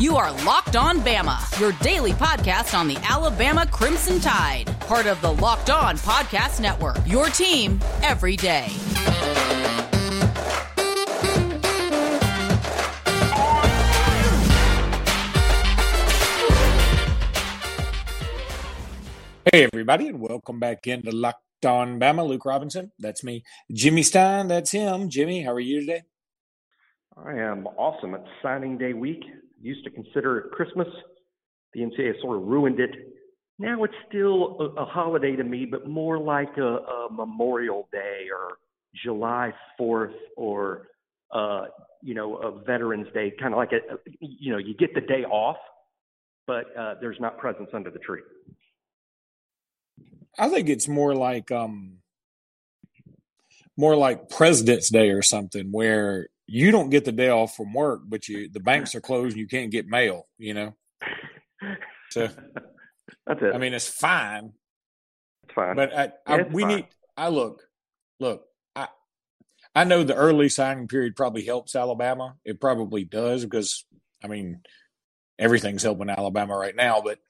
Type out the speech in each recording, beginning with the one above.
You are Locked On Bama, your daily podcast on the Alabama Crimson Tide, part of the Locked On Podcast Network. Your team every day. Hey, everybody, and welcome back into Locked On Bama. Luke Robinson, that's me. Jimmy Stein, that's him. Jimmy, how are you today? I am awesome. It's signing day week. Used to consider it Christmas. The NCAA sort of ruined it. Now it's still a, a holiday to me, but more like a, a Memorial Day or July 4th or, uh, you know, a Veterans Day, kind of like a, you know, you get the day off, but uh, there's not presents under the tree. I think it's more like um more like President's Day or something where you don't get the day off from work, but you the banks are closed and you can't get mail, you know. So That's it. I mean it's fine. it's fine. But I, I we fine. need I look, look, I I know the early signing period probably helps Alabama. It probably does because I mean everything's helping Alabama right now, but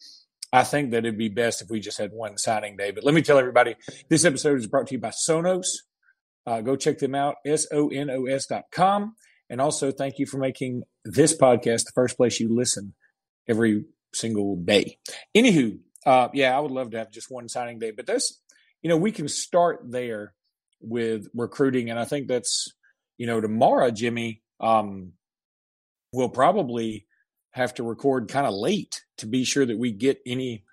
I think that it'd be best if we just had one signing day. But let me tell everybody, this episode is brought to you by Sonos. Uh, go check them out, S-O-N-O-S dot com. And also thank you for making this podcast the first place you listen every single day. Anywho, uh, yeah, I would love to have just one signing day, but that's, you know, we can start there with recruiting. And I think that's, you know, tomorrow, Jimmy, um, we'll probably have to record kind of late to be sure that we get any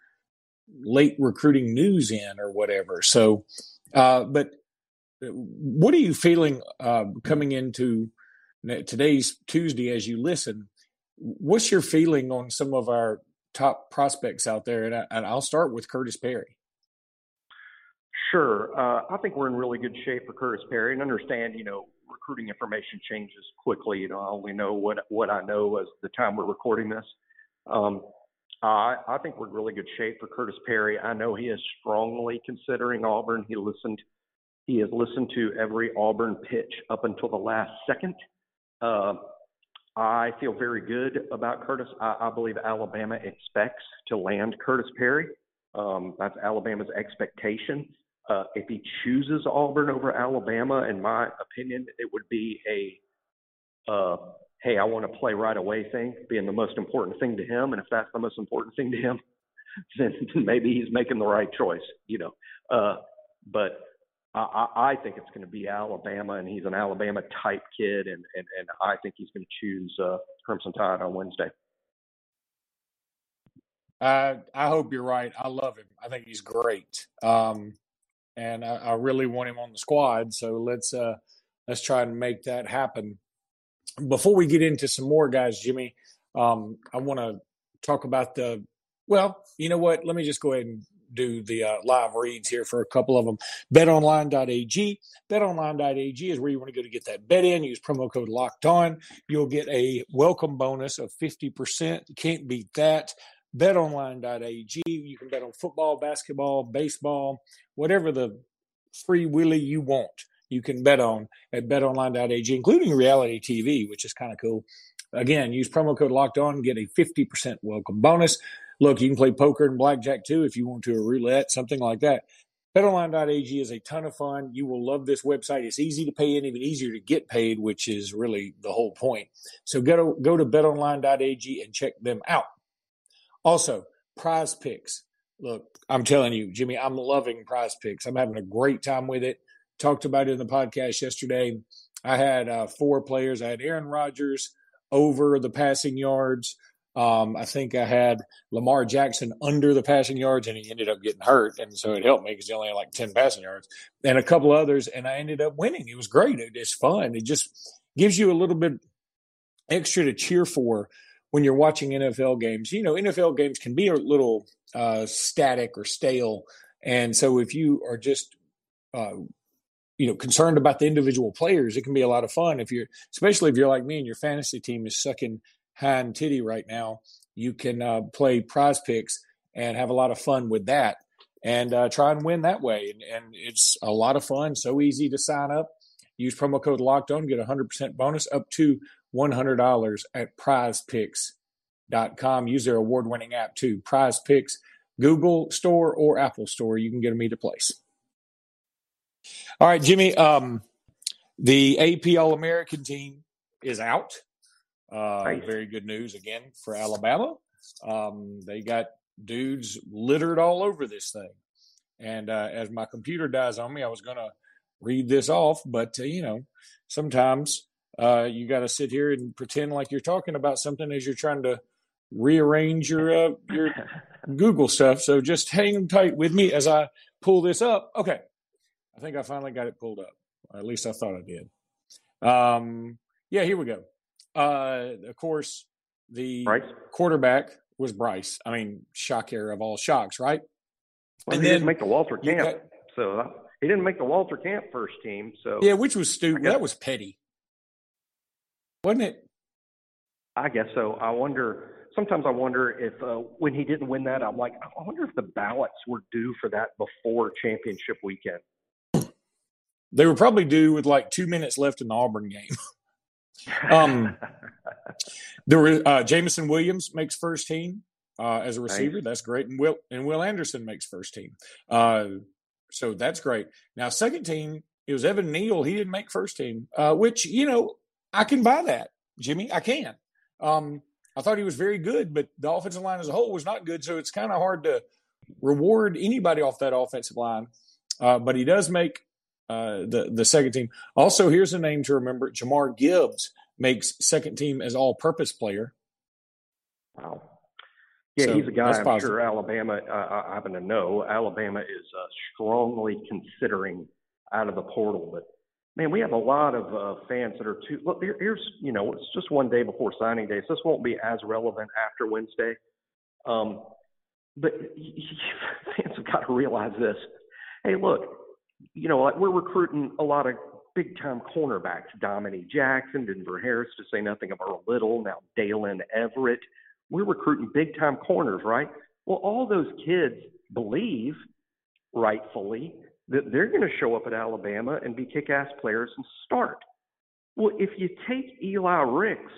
late recruiting news in or whatever. So, uh, but what are you feeling uh, coming into today's Tuesday as you listen? What's your feeling on some of our top prospects out there? And, I, and I'll start with Curtis Perry. Sure. Uh, I think we're in really good shape for Curtis Perry and understand, you know, recruiting information changes quickly. You know, I only know what, what I know as the time we're recording this. Um, I, I think we're in really good shape for Curtis Perry. I know he is strongly considering Auburn. He listened, he has listened to every Auburn pitch up until the last second. Uh, I feel very good about Curtis. I, I believe Alabama expects to land Curtis Perry. Um, that's Alabama's expectation. Uh, if he chooses Auburn over Alabama, in my opinion, it would be a uh, hey, I want to play right away thing being the most important thing to him. And if that's the most important thing to him, then maybe he's making the right choice, you know. Uh, but I, I think it's going to be Alabama, and he's an Alabama type kid, and and, and I think he's going to choose uh, Crimson Tide on Wednesday. I I hope you're right. I love him. I think he's great. Um, and I, I really want him on the squad. So let's uh, let's try and make that happen. Before we get into some more guys, Jimmy, um, I want to talk about the. Well, you know what? Let me just go ahead and do the uh, live reads here for a couple of them. BetOnline.ag. BetOnline.ag is where you want to go to get that bet in. Use promo code Locked On. You'll get a welcome bonus of fifty percent. Can't beat that betonline.ag. You can bet on football, basketball, baseball, whatever the free willy you want. You can bet on at betonline.ag, including reality TV, which is kind of cool. Again, use promo code locked on, get a 50% welcome bonus. Look, you can play poker and blackjack too if you want to, or roulette, something like that. BetOnline.ag is a ton of fun. You will love this website. It's easy to pay and even easier to get paid, which is really the whole point. So go to, go to betonline.ag and check them out. Also, prize picks. Look, I'm telling you, Jimmy, I'm loving prize picks. I'm having a great time with it. Talked about it in the podcast yesterday. I had uh, four players. I had Aaron Rodgers over the passing yards. Um, I think I had Lamar Jackson under the passing yards, and he ended up getting hurt, and so it helped me because he only had like ten passing yards, and a couple others, and I ended up winning. It was great. It, it's fun. It just gives you a little bit extra to cheer for when you're watching NFL games. You know, NFL games can be a little uh, static or stale, and so if you are just uh, you know concerned about the individual players, it can be a lot of fun. If you're, especially if you're like me and your fantasy team is sucking high and titty right now, you can uh, play prize picks and have a lot of fun with that and uh, try and win that way. And, and it's a lot of fun, so easy to sign up. Use promo code locked on, get a 100% bonus up to $100 at prize picks com. Use their award winning app too. Prize Picks, Google Store or Apple Store. You can get them either place. All right, Jimmy. Um, the AP All American team is out. Uh, nice. Very good news again for Alabama. Um, they got dudes littered all over this thing. And uh, as my computer dies on me, I was going to read this off, but uh, you know, sometimes uh, you got to sit here and pretend like you're talking about something as you're trying to rearrange your uh, your Google stuff. So just hang tight with me as I pull this up. Okay, I think I finally got it pulled up. Or at least I thought I did. Um, yeah, here we go. Uh, of course, the Bryce? quarterback was Bryce. I mean, shocker of all shocks, right? Well, and he then, didn't make the Walter Camp, got, so he didn't make the Walter Camp first team. So yeah, which was stupid. That was petty, wasn't it? I guess so. I wonder. Sometimes I wonder if uh, when he didn't win that, I'm like, I wonder if the ballots were due for that before championship weekend. They were probably due with like two minutes left in the Auburn game. um, there were uh, Jameson Williams makes first team uh, as a receiver. Nice. That's great, and Will and Will Anderson makes first team. Uh, so that's great. Now second team, it was Evan Neal. He didn't make first team, uh, which you know I can buy that, Jimmy. I can. Um, I thought he was very good, but the offensive line as a whole was not good. So it's kind of hard to reward anybody off that offensive line. Uh, but he does make uh, the the second team. Also, here's a name to remember: Jahmyr Gibbs makes second team as all purpose player. Wow. Yeah, so he's a guy I'm positive. sure Alabama, uh, I happen to know, Alabama is uh, strongly considering out of the portal. But man, we have a lot of uh, fans that are too. Look, here's you know, it's just one day before signing day, so this won't be as relevant after Wednesday. Um, but fans have got to realize this. Hey, look, you know, like we're recruiting a lot of big time cornerbacks, Dominique Jackson, Denver Harris, to say nothing of Earl Little, now Daylen Everett. We're recruiting big time corners, right? Well, all those kids believe, rightfully, that they're going to show up at Alabama and be kick ass players and start. Well, if you take Eli Ricks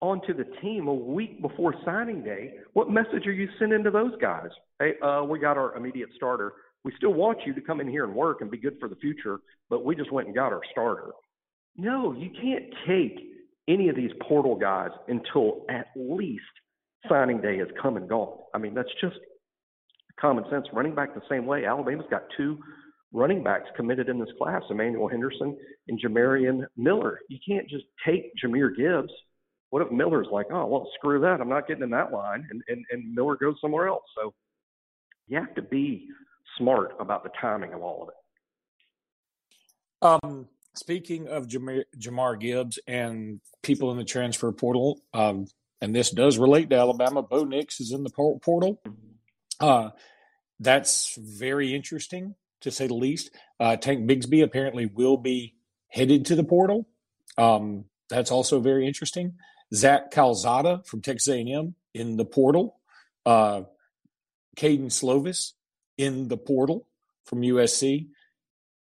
onto the team a week before signing day, what message are you sending to those guys? Hey, uh, we got our immediate starter we still want you to come in here and work and be good for the future, but we just went and got our starter. No, you can't take any of these portal guys until at least signing day has come and gone. I mean, that's just common sense. Running back the same way. Alabama's got two running backs committed in this class, Emmanuel Henderson and Jamarion Miller. You can't just take Jahmyr Gibbs. What if Miller's like, oh, well, screw that. I'm not getting in that line. And, and, and Miller goes somewhere else. So you have to be smart about the timing of all of it. Um, speaking of Jamar, Jahmyr Gibbs and people in the transfer portal, um, and this does relate to Alabama, Bo Nix is in the portal. Uh, that's very interesting to say the least. Uh, Tank Bigsby apparently will be headed to the portal. Um, that's also very interesting. Zach Calzada from Texas A&M in the portal. Uh, Kedon Slovis in the portal from USC.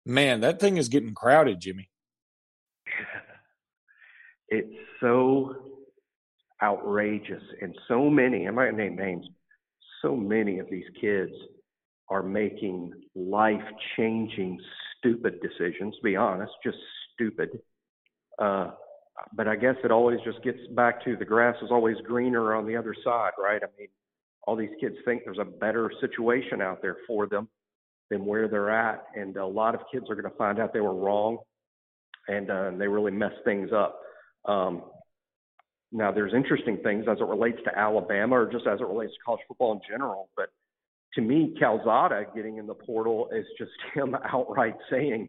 Man, that thing is getting crowded, Jimmy. It's so outrageous, and so many, I might name names, so many of these kids are making life changing, stupid decisions, to be honest, just stupid. Uh, but I guess it always just gets back to the grass is always greener on the other side, right? I mean, all these kids think there's a better situation out there for them than where they're at. And a lot of kids are going to find out they were wrong and, uh, they really mess things up. Um, now, there's interesting things as it relates to Alabama or just as it relates to college football in general. But to me, Calzada getting in the portal is just him outright saying,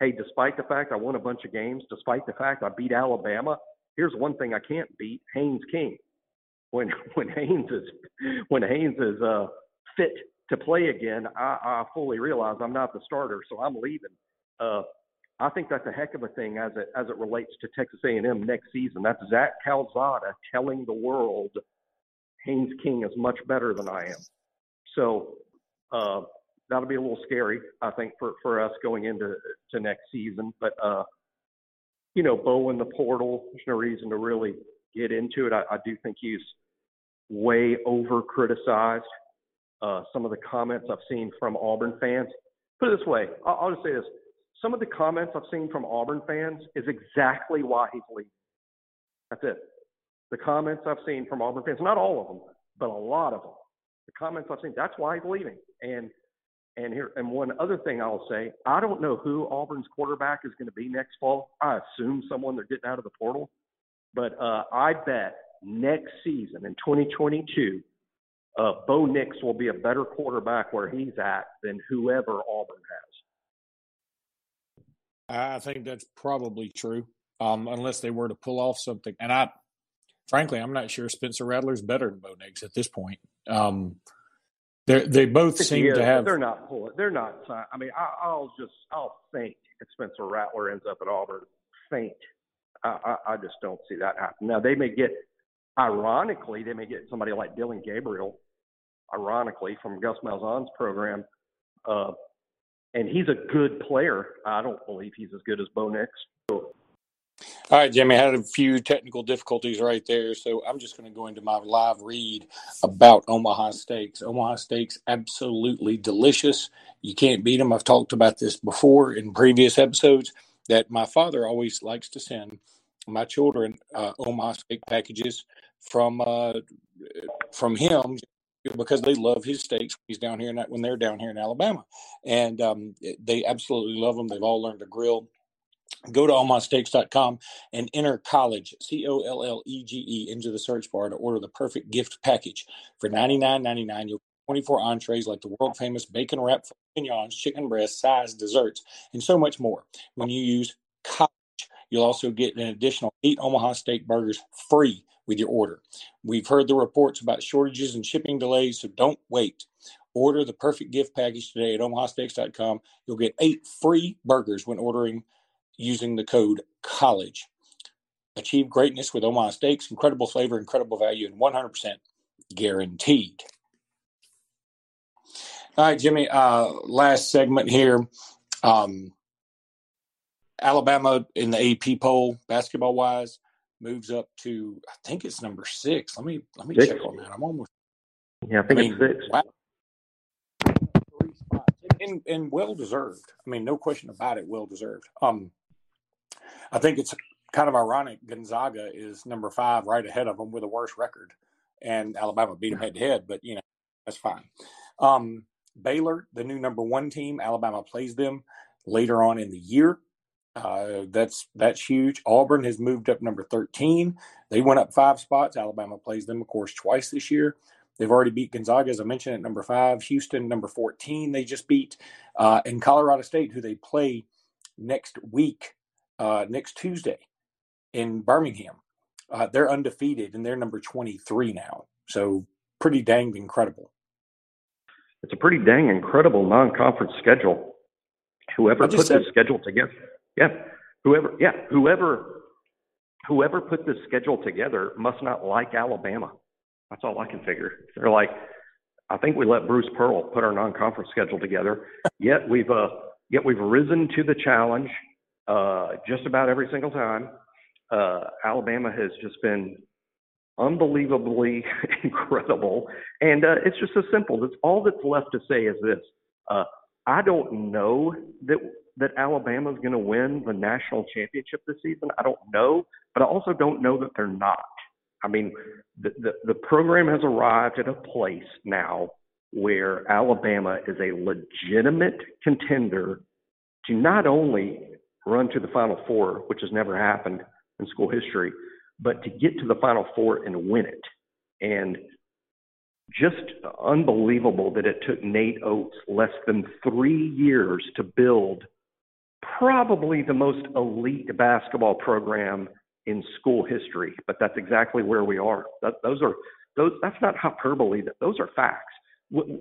hey, despite the fact I won a bunch of games, despite the fact I beat Alabama, here's one thing I can't beat Haynes King when when Haynes is when Haynes is uh, fit to play again, I, I fully realize I'm not the starter, so I'm leaving. Uh, I think that's a heck of a thing as it as it relates to Texas A&M next season. That's Zach Calzada telling the world Haynes King is much better than I am. So uh, that'll be a little scary, I think, for for us going into to next season. But uh, you know, Bo in the portal, there's no reason to really get into it. I, I do think he's way over criticized. Uh, some of the comments I've seen from Auburn fans. Put it this way, I'll, I'll just say this: some of the comments I've seen from Auburn fans is exactly why he's leaving. That's it. The comments I've seen from Auburn fans, not all of them, but a lot of them. The comments I've seen, that's why he's leaving. And and here and one other thing I'll say, I don't know who Auburn's quarterback is going to be next fall. I assume someone they're getting out of the portal, but uh, I bet next season in 2022, uh, Bo Nix will be a better quarterback where he's at than whoever Auburn has. I think that's probably true, um, unless they were to pull off something. And I, frankly, I'm not sure Spencer Rattler's better than Bo Nix at this point. Um, they they both seem to have. They're not pulling. They're not. I mean, I, will just I'll faint if Spencer Rattler ends up at Auburn. Faint. I, I, just don't see that happen. Now they may get, ironically, they may get somebody like Dillon Gabriel, ironically from Gus Malzahn's program, uh, and he's a good player. I don't believe he's as good as Bo Nix. So all right, Jimmy, I had a few technical difficulties right there, so I'm just going to go into my live read about Omaha Steaks. Omaha Steaks, absolutely delicious. You can't beat them. I've talked about this before in previous episodes that my father always likes to send my children uh, Omaha Steak packages from uh, from him because they love his steaks. He's down here when they're down here in Alabama, and um, they absolutely love them. They've all learned to grill go to omahasteaks.com and enter college c-o-l-l-e-g-e into the search bar to order the perfect gift package for $99.99 you'll 24 entrees like the world famous bacon wrap mignons chicken breast sides desserts and so much more. When you use college you'll also get an additional eight omaha steak burgers free with your order. We've heard the reports about shortages and shipping delays so don't wait. Order the perfect gift package today at omahasteaks.com you'll get eight free burgers when ordering using the code COLLEGE. Achieve greatness with Omaha Steaks, incredible flavor, incredible value, and 100% guaranteed. All right, Jimmy, uh, last segment here. Um, Alabama in the AP poll, basketball wise, moves up to I think it's number six. Let me let me six. check on that. I'm almost yeah, I think I mean, it's six. Wow. And, and well deserved. I mean, no question about it, well deserved. Um, I think it's kind of ironic. Gonzaga is number five, right ahead of them with a worse record, and Alabama beat them head to head. But you know that's fine. Um, Baylor, the new number one team, Alabama plays them later on in the year. Uh, that's that's huge. Auburn has moved up number thirteen. They went up five spots. Alabama plays them, of course, twice this year. They've already beat Gonzaga, as I mentioned, at number five. Houston, number 14, they just beat. Uh, and Colorado State, who they play next week, uh, next Tuesday in Birmingham. Uh, they're undefeated and they're number 23 now. So pretty dang incredible. It's a pretty dang incredible non-conference schedule. Whoever put said- this schedule together, yeah, whoever, yeah, whoever, whoever put this schedule together must not like Alabama. That's all I can figure. They're like, I think we let Bruce Pearl put our non-conference schedule together. yet we've, uh, yet we've risen to the challenge uh, just about every single time. Uh, Alabama has just been unbelievably incredible, and uh, it's just so simple. That's all that's left to say is this: uh, I don't know that that Alabama is going to win the national championship this season. I don't know, but I also don't know that they're not. I mean, the, the, the program has arrived at a place now where Alabama is a legitimate contender to not only run to the Final Four, which has never happened in school history, but to get to the Final Four and win it. And just unbelievable that it took Nate Oats less than three years to build probably the most elite basketball program in school history. But that's exactly where we are. That, those are those. That's not hyperbole. That those are facts.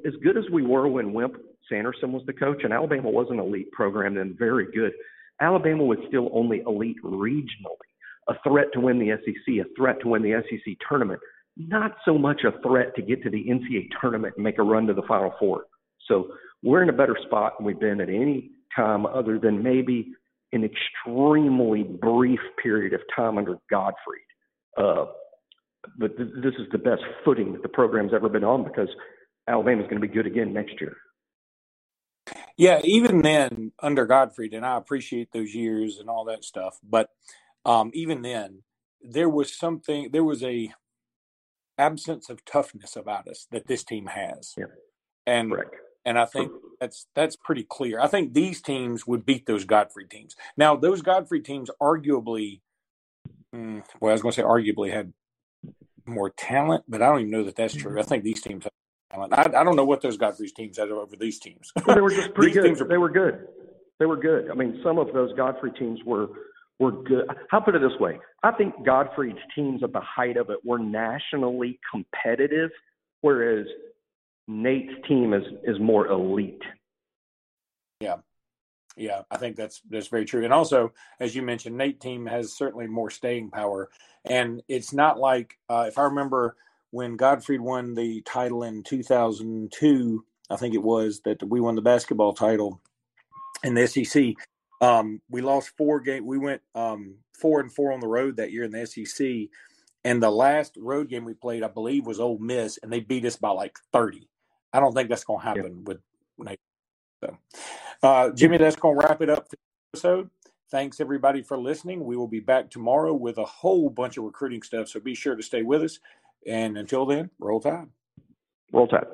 As good as we were when Wimp Sanderson was the coach, and Alabama was an elite program, then very good. Alabama was still only elite regionally, a threat to win the SEC, a threat to win the SEC tournament, not so much a threat to get to the NCAA tournament and make a run to the Final Four. So we're in a better spot than we've been at any time other than maybe an extremely brief period of time under Gottfried. Uh, but th- this is the best footing that the program's ever been on because Alabama's going to be good again next year. Yeah, even then under Gottfried, and I appreciate those years and all that stuff, but um, even then, there was something, there was a absence of toughness about us that this team has, yeah. and Correct. and I think that's that's pretty clear. I think these teams would beat those Gottfried teams. Now, those Gottfried teams arguably, mm, well, I was going to say arguably had more talent, but I don't even know that that's true. I think these teams have talent. I, I don't know what those Gottfried teams had over these teams. Well, they were just pretty good. are- They were good. They were good. I mean, some of those Gottfried teams were were good. I'll put it this way: I think Gottfried's teams at the height of it were nationally competitive, whereas Nate's team is is more elite. Yeah, Yeah, I think that's that's very true. And also, as you mentioned, Nate team has certainly more staying power. And it's not like uh, if I remember when Godfrey won the title in 2002, I think it was that we won the basketball title in the SEC. Um, we lost four game. We went um, four and four on the road that year in the SEC. And the last road game we played, I believe, was Ole Miss, and they beat us by like 30. I don't think that's going to happen with Nate. So, uh, Jimmy, that's going to wrap it up for the episode. Thanks everybody for listening. We will be back tomorrow with a whole bunch of recruiting stuff. So be sure to stay with us. And until then, roll tide. Roll Tide.